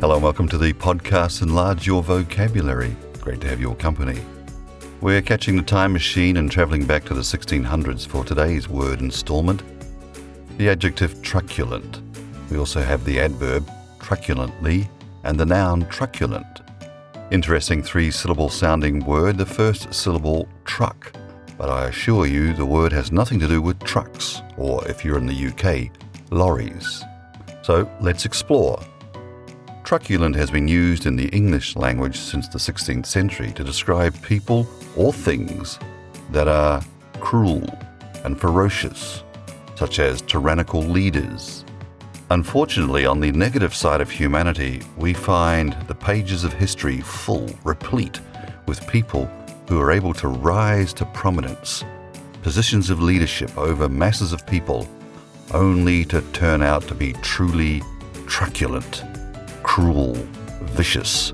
Hello and welcome to the podcast Enlarge Your Vocabulary. Great to have your company. We're catching the time machine and travelling back to the 1600s for today's word installment the adjective truculent. We also have the adverb truculently and the noun truculent. Interesting three syllable sounding word, the first syllable truck. But I assure you the word has nothing to do with trucks, or if you're in the UK, lorries. So let's explore. Truculent has been used in the English language since the 16th century to describe people or things that are cruel and ferocious, such as tyrannical leaders. Unfortunately, on the negative side of humanity, we find the pages of history full, replete with people who are able to rise to prominence, positions of leadership over masses of people, only to turn out to be truly truculent, cruel, vicious,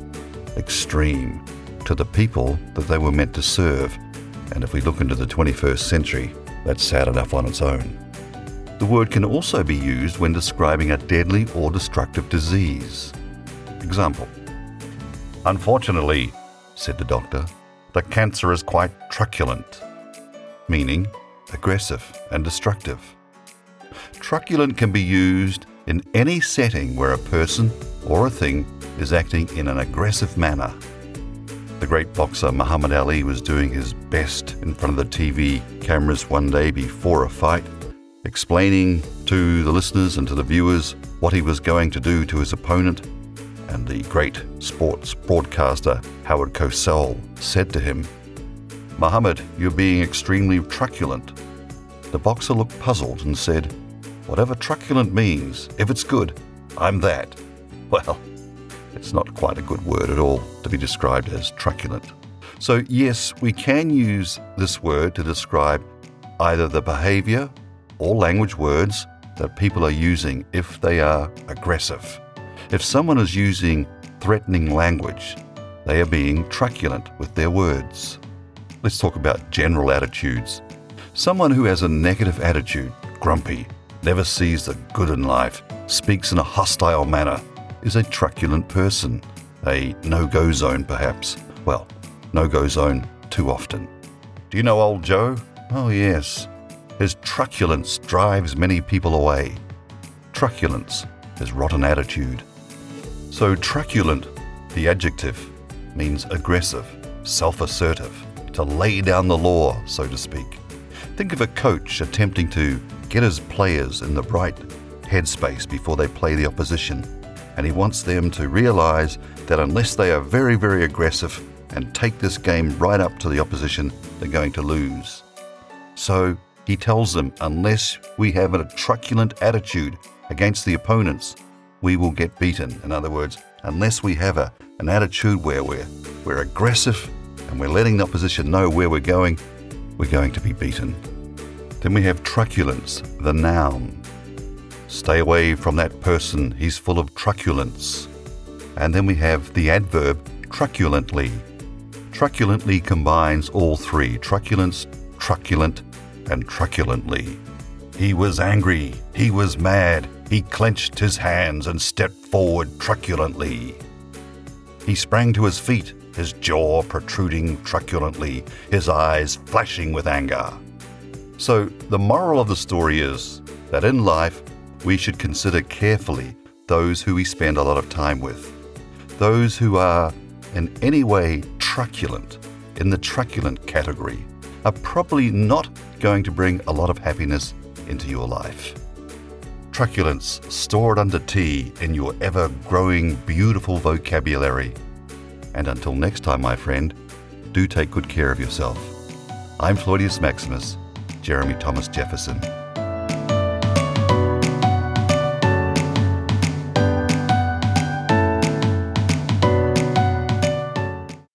extreme to the people that they were meant to serve. And if we look into the 21st century, that's sad enough on its own. The word can also be used when describing a deadly or destructive disease. Example Unfortunately, said the doctor, the cancer is quite truculent, meaning aggressive and destructive. Truculent can be used in any setting where a person or a thing is acting in an aggressive manner. The great boxer Muhammad Ali was doing his best in front of the TV cameras one day before a fight explaining to the listeners and to the viewers what he was going to do to his opponent. And the great sports broadcaster Howard Cosell said to him, Muhammad, you're being extremely truculent. The boxer looked puzzled and said, Whatever truculent means, if it's good, I'm that. Well, it's not quite a good word at all to be described as truculent. So, yes, we can use this word to describe either the behavior or language words that people are using if they are aggressive. If someone is using threatening language, they are being truculent with their words. Let's talk about general attitudes. Someone who has a negative attitude, grumpy, never sees the good in life, speaks in a hostile manner, is a truculent person. A no go zone, perhaps. Well, no go zone too often. Do you know old Joe? Oh, yes. His truculence drives many people away. Truculence is rotten attitude. So, truculent, the adjective, means aggressive, self assertive, to lay down the law, so to speak. Think of a coach attempting to get his players in the right headspace before they play the opposition, and he wants them to realize that unless they are very, very aggressive and take this game right up to the opposition, they're going to lose. So, he tells them, unless we have a truculent attitude against the opponents, we will get beaten. In other words, unless we have a, an attitude where we're, we're aggressive and we're letting the opposition know where we're going, we're going to be beaten. Then we have truculence, the noun. Stay away from that person, he's full of truculence. And then we have the adverb truculently. Truculently combines all three truculence, truculent, and truculently. He was angry, he was mad, he clenched his hands and stepped forward truculently. He sprang to his feet, his jaw protruding truculently, his eyes flashing with anger. So, the moral of the story is that in life, we should consider carefully those who we spend a lot of time with. Those who are in any way truculent, in the truculent category, are probably not going to bring a lot of happiness into your life. Truculence stored under T in your ever growing beautiful vocabulary. And until next time, my friend, do take good care of yourself. I'm Floidius Maximus, Jeremy Thomas Jefferson.